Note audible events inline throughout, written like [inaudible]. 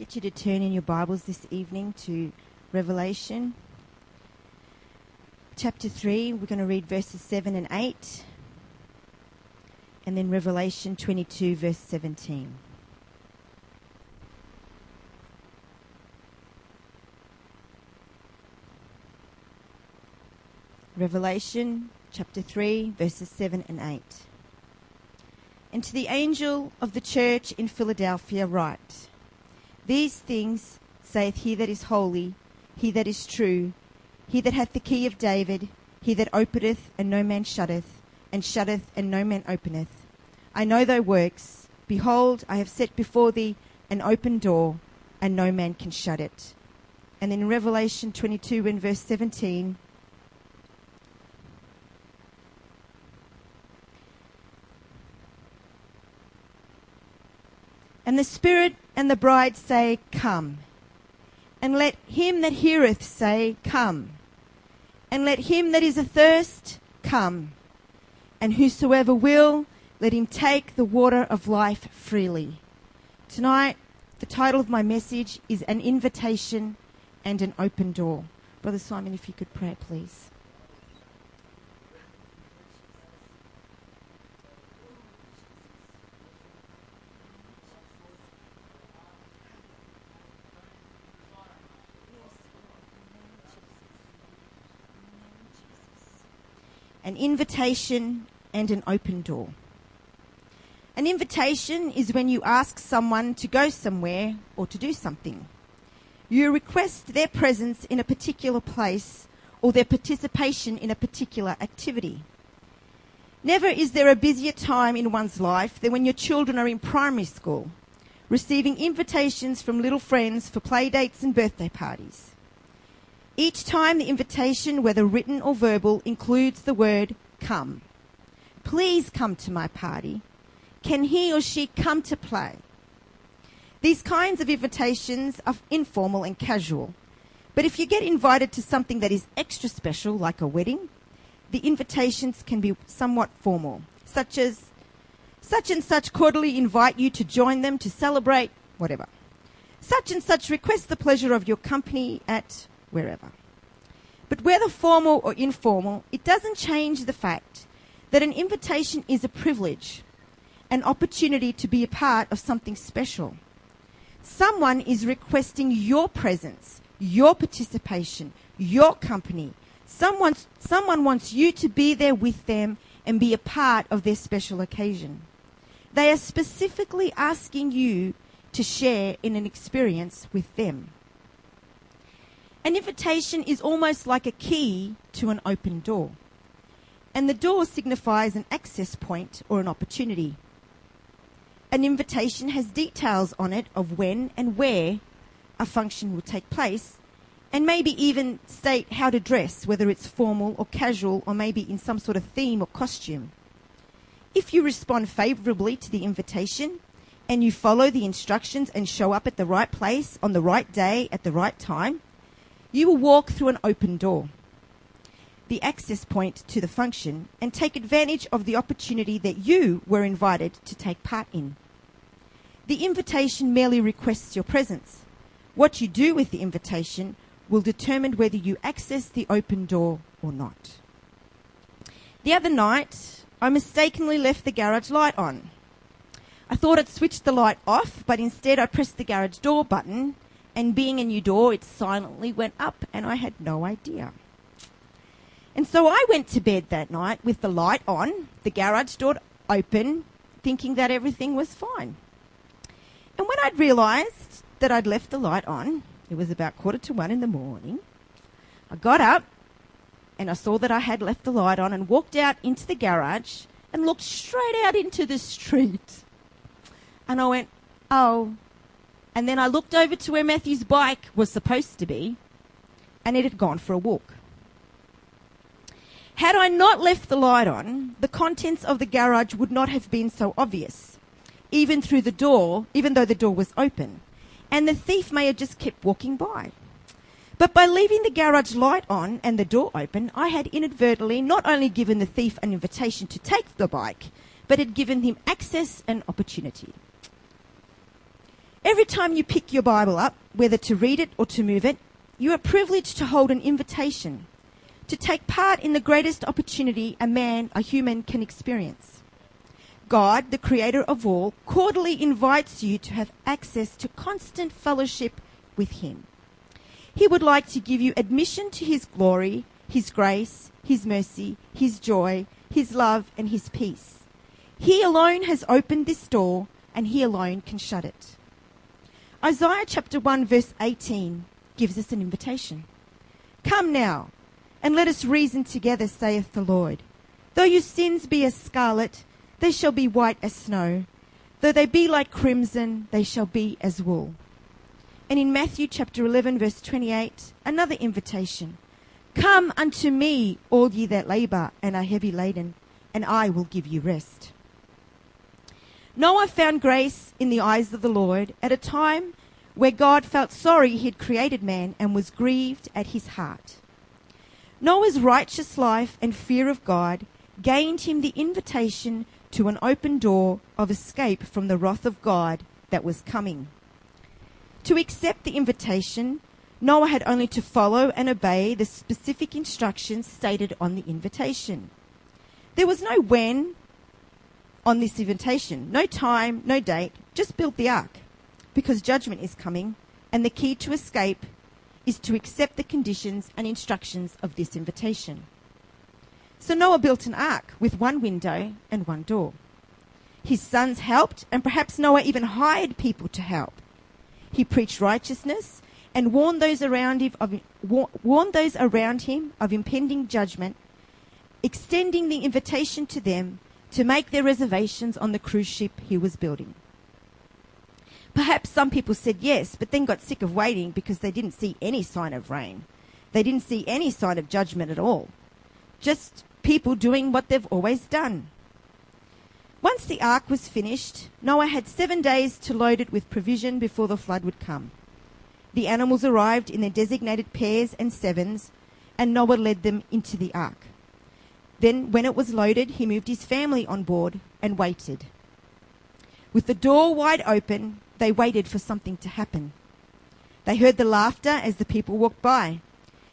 get you to turn in your Bibles this evening to Revelation chapter 3. We're going to read verses 7 and 8, and then Revelation 22, verse 17. Revelation chapter 3, verses 7 and 8. And to the angel of the church in Philadelphia write These things saith he that is holy, he that is true, he that hath the key of David, he that openeth and no man shutteth, and shutteth and no man openeth. I know thy works. Behold, I have set before thee an open door, and no man can shut it. And in Revelation 22 and verse 17, And the Spirit and the bride say, Come. And let him that heareth say, Come. And let him that is athirst come. And whosoever will, let him take the water of life freely. Tonight, the title of my message is An Invitation and an Open Door. Brother Simon, if you could pray, please. An invitation and an open door. An invitation is when you ask someone to go somewhere or to do something. You request their presence in a particular place or their participation in a particular activity. Never is there a busier time in one's life than when your children are in primary school, receiving invitations from little friends for play dates and birthday parties. Each time the invitation, whether written or verbal, includes the word come. Please come to my party. Can he or she come to play? These kinds of invitations are informal and casual. But if you get invited to something that is extra special, like a wedding, the invitations can be somewhat formal, such as such and such cordially invite you to join them to celebrate whatever. Such and such request the pleasure of your company at wherever. But whether formal or informal, it doesn't change the fact that an invitation is a privilege, an opportunity to be a part of something special. Someone is requesting your presence, your participation, your company. Someone, someone wants you to be there with them and be a part of their special occasion. They are specifically asking you to share in an experience with them. An invitation is almost like a key to an open door. And the door signifies an access point or an opportunity. An invitation has details on it of when and where a function will take place, and maybe even state how to dress, whether it's formal or casual, or maybe in some sort of theme or costume. If you respond favourably to the invitation and you follow the instructions and show up at the right place on the right day at the right time, you will walk through an open door, the access point to the function, and take advantage of the opportunity that you were invited to take part in. The invitation merely requests your presence. What you do with the invitation will determine whether you access the open door or not. The other night, I mistakenly left the garage light on. I thought I'd switched the light off, but instead I pressed the garage door button and being a new door, it silently went up, and I had no idea. And so I went to bed that night with the light on, the garage door open, thinking that everything was fine. And when I'd realised that I'd left the light on, it was about quarter to one in the morning, I got up and I saw that I had left the light on and walked out into the garage and looked straight out into the [laughs] street. And I went, oh, and then I looked over to where Matthew's bike was supposed to be, and it had gone for a walk. Had I not left the light on, the contents of the garage would not have been so obvious, even through the door, even though the door was open, and the thief may have just kept walking by. But by leaving the garage light on and the door open, I had inadvertently not only given the thief an invitation to take the bike, but had given him access and opportunity. Every time you pick your Bible up, whether to read it or to move it, you are privileged to hold an invitation to take part in the greatest opportunity a man, a human, can experience. God, the creator of all, cordially invites you to have access to constant fellowship with Him. He would like to give you admission to His glory, His grace, His mercy, His joy, His love, and His peace. He alone has opened this door, and He alone can shut it. Isaiah chapter 1, verse 18 gives us an invitation. Come now, and let us reason together, saith the Lord. Though your sins be as scarlet, they shall be white as snow. Though they be like crimson, they shall be as wool. And in Matthew chapter 11, verse 28, another invitation. Come unto me, all ye that labor and are heavy laden, and I will give you rest. Noah found grace in the eyes of the Lord at a time where God felt sorry he had created man and was grieved at his heart. Noah's righteous life and fear of God gained him the invitation to an open door of escape from the wrath of God that was coming. To accept the invitation, Noah had only to follow and obey the specific instructions stated on the invitation. There was no when on this invitation, no time, no date, just build the ark because judgment is coming and the key to escape is to accept the conditions and instructions of this invitation. So Noah built an ark with one window and one door. His sons helped, and perhaps Noah even hired people to help. He preached righteousness and warned those around him of, warned those around him of impending judgment, extending the invitation to them to make their reservations on the cruise ship he was building. Perhaps some people said yes, but then got sick of waiting because they didn't see any sign of rain. They didn't see any sign of judgment at all. Just people doing what they've always done. Once the ark was finished, Noah had seven days to load it with provision before the flood would come. The animals arrived in their designated pairs and sevens, and Noah led them into the ark. Then, when it was loaded, he moved his family on board and waited. With the door wide open, they waited for something to happen. They heard the laughter as the people walked by.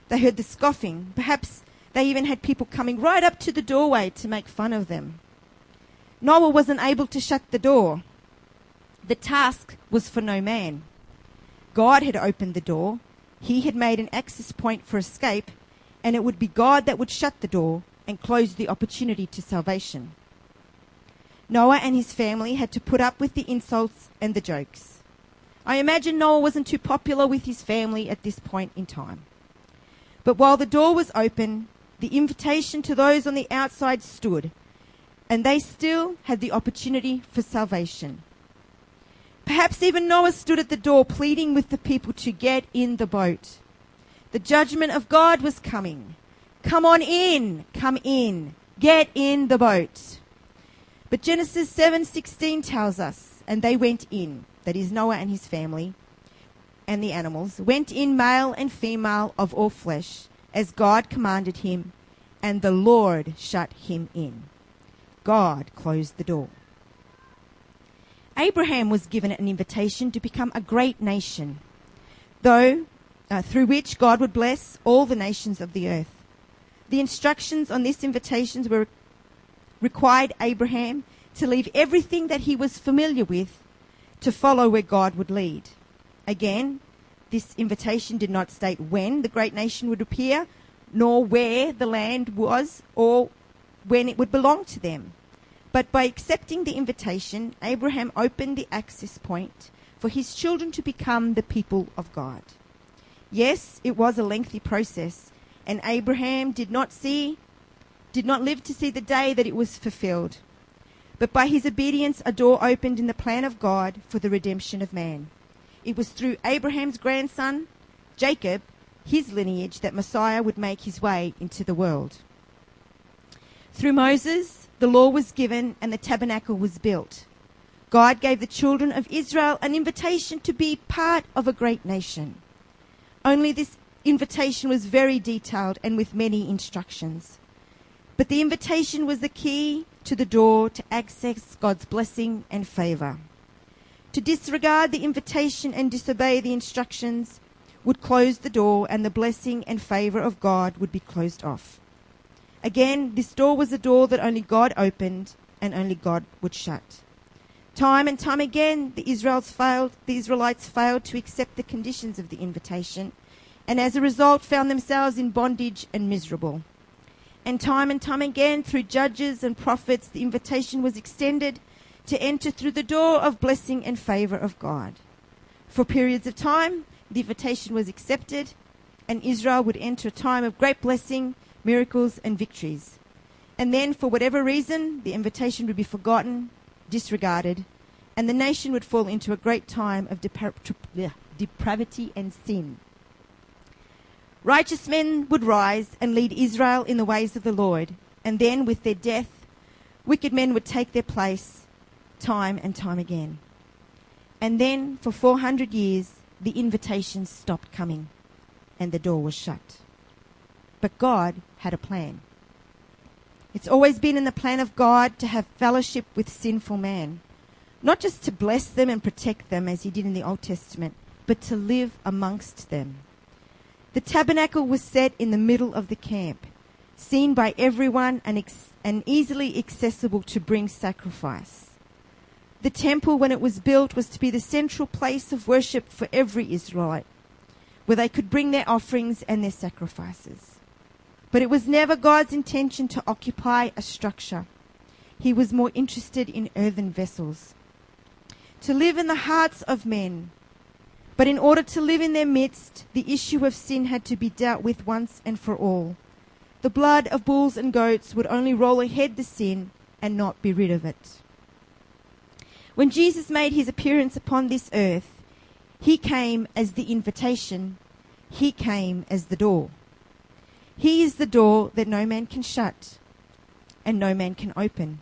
They heard the scoffing. Perhaps they even had people coming right up to the doorway to make fun of them. Noah wasn't able to shut the door. The task was for no man. God had opened the door. He had made an access point for escape, and it would be God that would shut the door and closed the opportunity to salvation. Noah and his family had to put up with the insults and the jokes. I imagine Noah wasn't too popular with his family at this point in time. But while the door was open, the invitation to those on the outside stood, and they still had the opportunity for salvation. Perhaps even Noah stood at the door pleading with the people to get in the boat. The judgment of God was coming. Come on in, come in, get in the boat. But Genesis 7:16 tells us, and they went in, that is Noah and his family and the animals, went in male and female of all flesh, as God commanded him, and the Lord shut him in. God closed the door. Abraham was given an invitation to become a great nation, though uh, through which God would bless all the nations of the earth. The instructions on this invitation were required Abraham to leave everything that he was familiar with to follow where God would lead. Again, this invitation did not state when the great nation would appear, nor where the land was, or when it would belong to them. But by accepting the invitation, Abraham opened the access point for his children to become the people of God. Yes, it was a lengthy process, and Abraham did not see did not live to see the day that it was fulfilled. But by his obedience, a door opened in the plan of God for the redemption of man. It was through Abraham's grandson, Jacob, his lineage, that Messiah would make his way into the world. Through Moses, the law was given and the tabernacle was built. God gave the children of Israel an invitation to be part of a great nation. Only this invitation was very detailed and with many instructions. But the invitation was the key to the door to access God's blessing and favor. To disregard the invitation and disobey the instructions would close the door and the blessing and favor of God would be closed off. Again, this door was a door that only God opened and only God would shut. Time and time again, the failed, the Israelites failed to accept the conditions of the invitation, and as a result found themselves in bondage and miserable. And time and time again, through judges and prophets, the invitation was extended to enter through the door of blessing and favor of God. For periods of time, the invitation was accepted, and Israel would enter a time of great blessing, miracles, and victories. And then, for whatever reason, the invitation would be forgotten, disregarded, and the nation would fall into a great time of depravity and sin. Righteous men would rise and lead Israel in the ways of the Lord, and then, with their death, wicked men would take their place time and time again. And then, for 400 years, the invitations stopped coming, and the door was shut. But God had a plan. It's always been in the plan of God to have fellowship with sinful man, not just to bless them and protect them as he did in the Old Testament, but to live amongst them. The tabernacle was set in the middle of the camp, seen by everyone and, ex- and easily accessible to bring sacrifice. The temple, when it was built, was to be the central place of worship for every Israelite, where they could bring their offerings and their sacrifices. But it was never God's intention to occupy a structure. He was more interested in earthen vessels. To live in the hearts of men. But in order to live in their midst, the issue of sin had to be dealt with once and for all. The blood of bulls and goats would only roll ahead the sin and not be rid of it. When Jesus made his appearance upon this earth, he came as the invitation, he came as the door. He is the door that no man can shut and no man can open.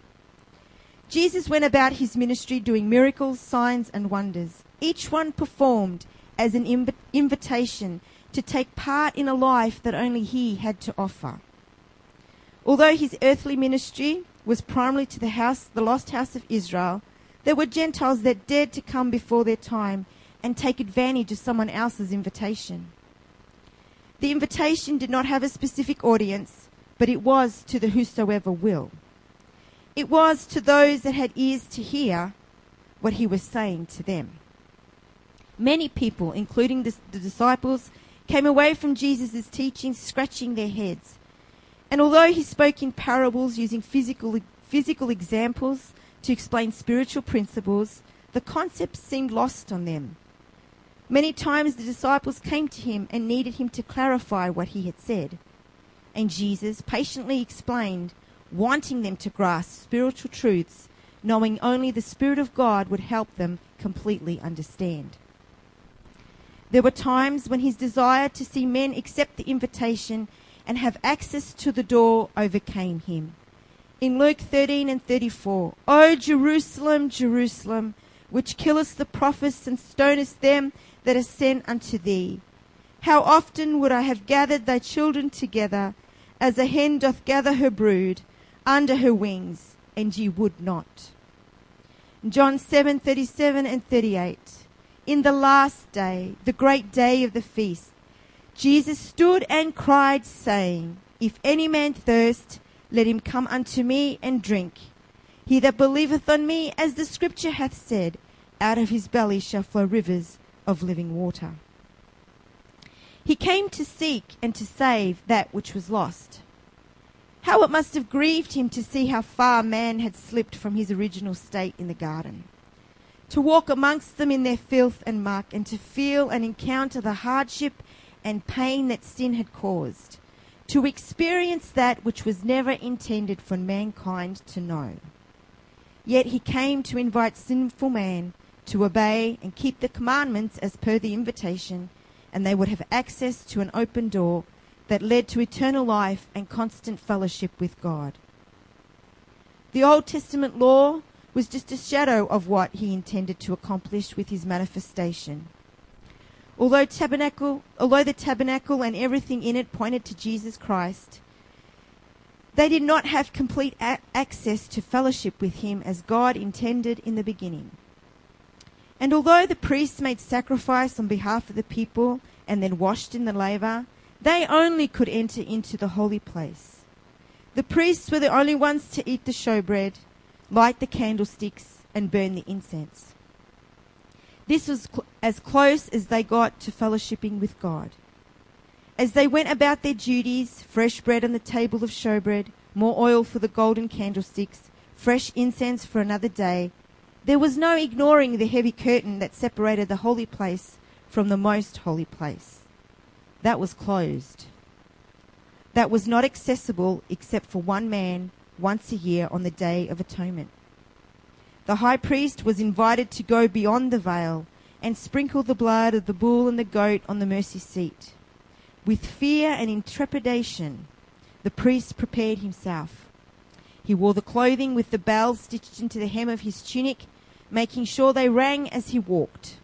Jesus went about his ministry doing miracles, signs, and wonders, each one performed as an inv- invitation to take part in a life that only he had to offer. Although his earthly ministry was primarily to the house, the lost house of Israel, there were Gentiles that dared to come before their time and take advantage of someone else's invitation. The invitation did not have a specific audience, but it was to the whosoever will. It was to those that had ears to hear what he was saying to them. Many people, including the, the disciples, came away from Jesus' teaching scratching their heads. And although he spoke in parables using physical, physical examples to explain spiritual principles, the concepts seemed lost on them. Many times the disciples came to him and needed him to clarify what he had said. And Jesus patiently explained, wanting them to grasp spiritual truths, knowing only the Spirit of God would help them completely understand. There were times when his desire to see men accept the invitation and have access to the door overcame him. In Luke 13 and 34, O Jerusalem, Jerusalem, which killest the prophets and stonest them that are sent unto thee. How often would I have gathered thy children together, as a hen doth gather her brood under her wings, and ye would not. John 7:37 and 38. In the last day, the great day of the feast, Jesus stood and cried, saying, If any man thirst, let him come unto me and drink. He that believeth on me, as the scripture hath said, out of his belly shall flow rivers of living water. He came to seek and to save that which was lost. How it must have grieved him to see how far man had slipped from his original state in the garden. To walk amongst them in their filth and muck, and to feel and encounter the hardship and pain that sin had caused. To experience that which was never intended for mankind to know. Yet he came to invite sinful man to obey and keep the commandments as per the invitation, and they would have access to an open door that led to eternal life and constant fellowship with God. The Old Testament law was just a shadow of what he intended to accomplish with his manifestation. Although tabernacle, although the tabernacle and everything in it pointed to Jesus Christ, they did not have complete a- access to fellowship with him as God intended in the beginning. And although the priests made sacrifice on behalf of the people and then washed in the laver, they only could enter into the holy place. The priests were the only ones to eat the showbread, light the candlesticks, and burn the incense. This was cl- as close as they got to fellowshipping with God. As they went about their duties, fresh bread on the table of showbread, more oil for the golden candlesticks, fresh incense for another day, there was no ignoring the heavy curtain that separated the holy place from the most holy place. That was closed. That was not accessible except for one man once a year on the Day of Atonement. The high priest was invited to go beyond the veil and sprinkle the blood of the bull and the goat on the mercy seat. With fear and intrepidation, the priest prepared himself. He wore the clothing with the bells stitched into the hem of his tunic, making sure they rang as he walked.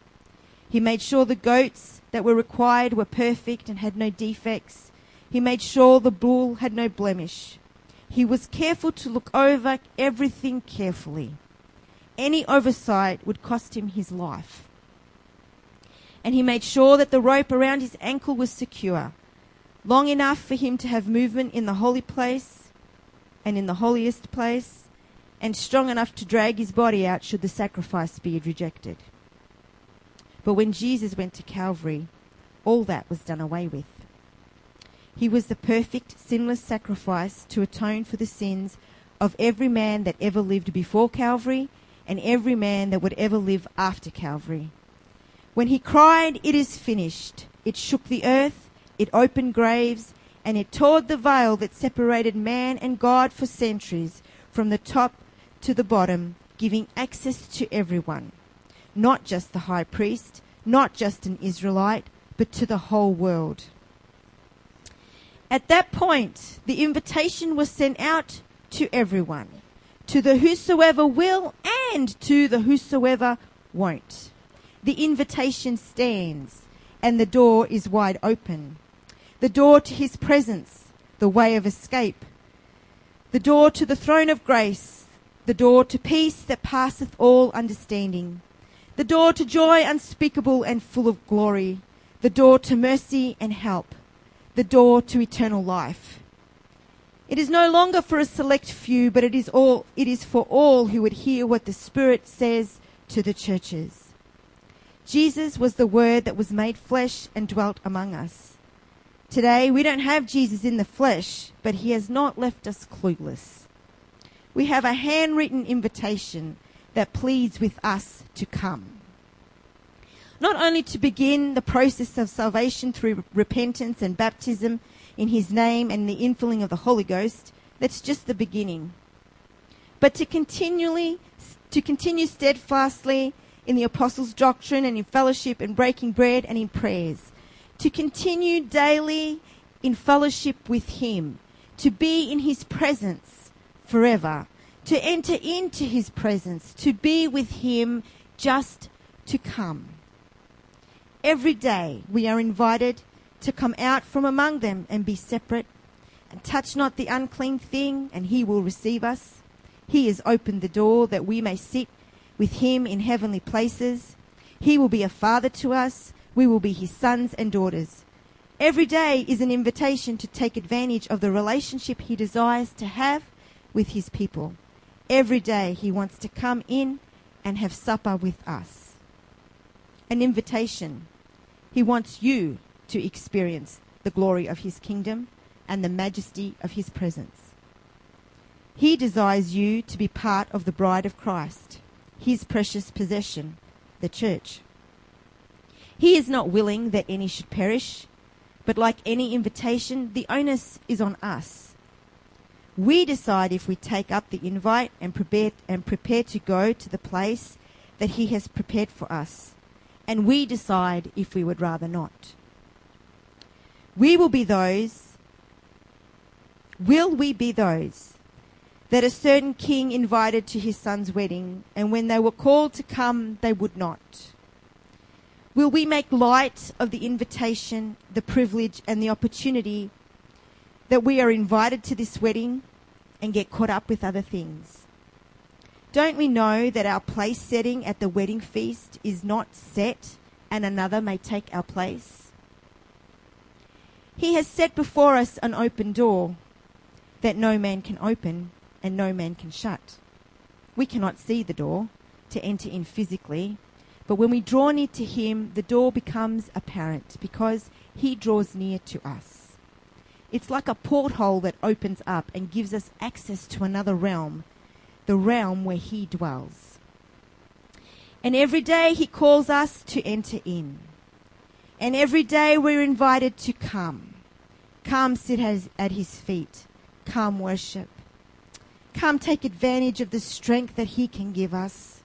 He made sure the goats that were required were perfect and had no defects. He made sure the bull had no blemish. He was careful to look over everything carefully. Any oversight would cost him his life. And he made sure that the rope around his ankle was secure, long enough for him to have movement in the holy place and in the holiest place, and strong enough to drag his body out should the sacrifice be rejected. But when Jesus went to Calvary, all that was done away with. He was the perfect, sinless sacrifice to atone for the sins of every man that ever lived before Calvary and every man that would ever live after Calvary. When he cried, It is finished, it shook the earth, it opened graves, and it tore the veil that separated man and God for centuries from the top to the bottom, giving access to everyone. Not just the high priest, not just an Israelite, but to the whole world. At that point, the invitation was sent out to everyone, to the whosoever will and to the whosoever won't. The invitation stands and the door is wide open. The door to his presence, the way of escape. The door to the throne of grace, the door to peace that passeth all understanding. The door to joy unspeakable and full of glory. The door to mercy and help. The door to eternal life. It is no longer for a select few, but it is all, it is for all who would hear what the Spirit says to the churches. Jesus was the Word that was made flesh and dwelt among us. Today, we don't have Jesus in the flesh, but He has not left us clueless. We have a handwritten invitation that pleads with us to come. Not only to begin the process of salvation through repentance and baptism in His name and the infilling of the Holy Ghost, that's just the beginning. But to continually, to continue steadfastly in the apostles' doctrine and in fellowship and breaking bread and in prayers. To continue daily in fellowship with Him. To be in His presence forever. To enter into His presence. To be with Him just to come. Every day we are invited to come out from among them and be separate and touch not the unclean thing and he will receive us. He has opened the door that we may sit with him in heavenly places. He will be a father to us. We will be his sons and daughters. Every day is an invitation to take advantage of the relationship he desires to have with his people. Every day he wants to come in and have supper with us. An invitation. He wants you to experience the glory of his kingdom and the majesty of his presence. He desires you to be part of the bride of Christ his precious possession, the church. He is not willing that any should perish, but like any invitation, the onus is on us. We decide if we take up the invite and prepare, and prepare to go to the place that He has prepared for us, and we decide if we would rather not. We will be those, will we be those that a certain king invited to his son's wedding, and when they were called to come, they would not? Will we make light of the invitation, the privilege, and the opportunity that we are invited to this wedding and get caught up with other things? Don't we know that our place setting at the wedding feast is not set and another may take our place? He has set before us an open door that no man can open and no man can shut. We cannot see the door to enter in physically, but when we draw near to Him, the door becomes apparent because He draws near to us. It's like a porthole that opens up and gives us access to another realm the realm where He dwells. And every day He calls us to enter in. And every day we're invited to come. Come sit at His feet. Come worship. Come take advantage of the strength that He can give us.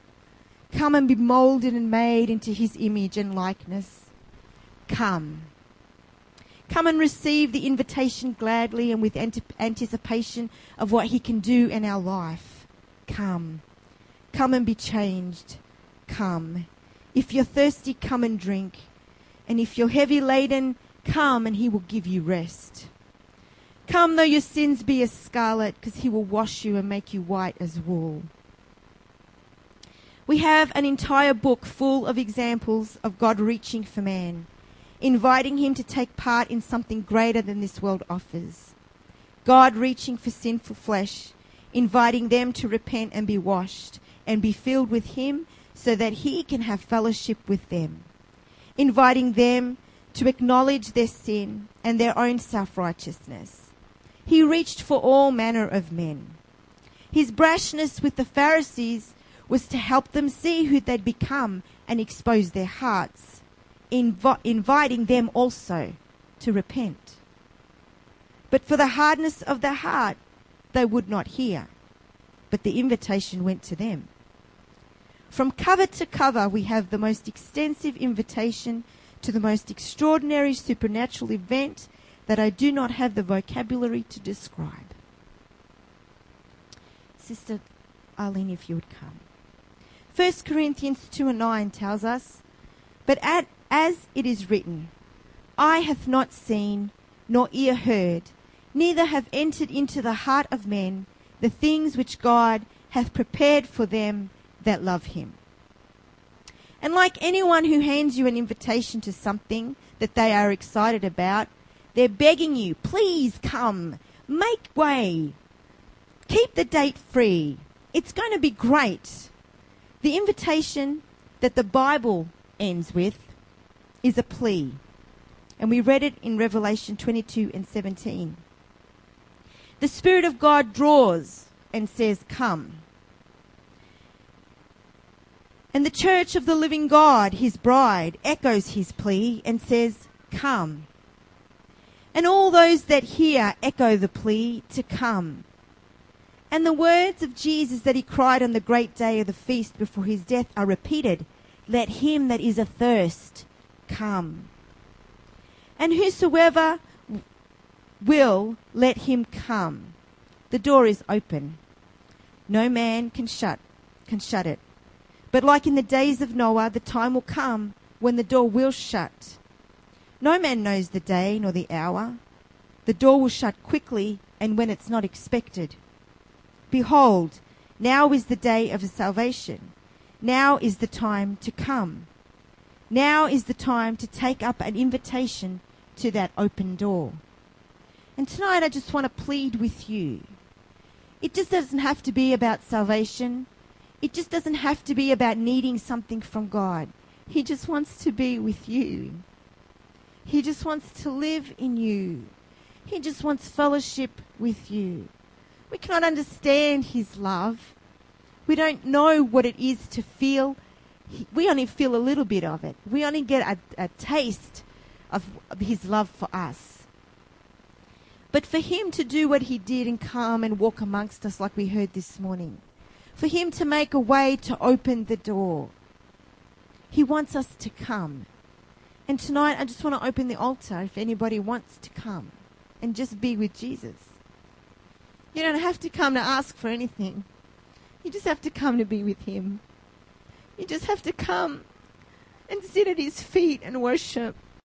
Come and be molded and made into His image and likeness. Come. Come and receive the invitation gladly and with anticipation of what He can do in our life. Come. Come and be changed. Come. If you're thirsty, come and drink. And if you're heavy laden, come and he will give you rest. Come though your sins be as scarlet, because he will wash you and make you white as wool. We have an entire book full of examples of God reaching for man, inviting him to take part in something greater than this world offers. God reaching for sinful flesh inviting them to repent and be washed and be filled with Him so that He can have fellowship with them, inviting them to acknowledge their sin and their own self righteousness. He reached for all manner of men. His brashness with the Pharisees was to help them see who they'd become and expose their hearts, inv- inviting them also to repent. But for the hardness of their heart, they would not hear, but the invitation went to them. From cover to cover, we have the most extensive invitation to the most extraordinary supernatural event that I do not have the vocabulary to describe. Sister Arlene, if you would come. 1 Corinthians 2 and 9 tells us, But at, as it is written, Eye hath not seen, nor ear heard, neither have entered into the heart of men the things which God hath prepared for them that love him. And like anyone who hands you an invitation to something that they are excited about, they're begging you, please come, make way, keep the date free. It's going to be great. The invitation that the Bible ends with is a plea. And we read it in Revelation 22 and 17. The Spirit of God draws and says, Come. And the church of the living God, his bride, echoes his plea and says, Come. And all those that hear echo the plea to come. And the words of Jesus that he cried on the great day of the feast before his death are repeated Let him that is athirst come. And whosoever will let him come. The door is open. No man can shut can shut it. But like in the days of Noah, the time will come when the door will shut. No man knows the day nor the hour. The door will shut quickly and when it's not expected. Behold, now is the day of salvation. Now is the time to come. Now is the time to take up an invitation to that open door. And tonight I just want to plead with you. It just doesn't have to be about salvation. It just doesn't have to be about needing something from God. He just wants to be with you. He just wants to live in you. He just wants fellowship with you. We cannot understand His love. We don't know what it is to feel. We only feel a little bit of it. We only get a, a taste of His love for us. But for him to do what he did and come and walk amongst us like we heard this morning, for him to make a way to open the door, he wants us to come. And tonight I just want to open the altar if anybody wants to come and just be with Jesus. You don't have to come to ask for anything. You just have to come to be with him. You just have to come and sit at his feet and worship.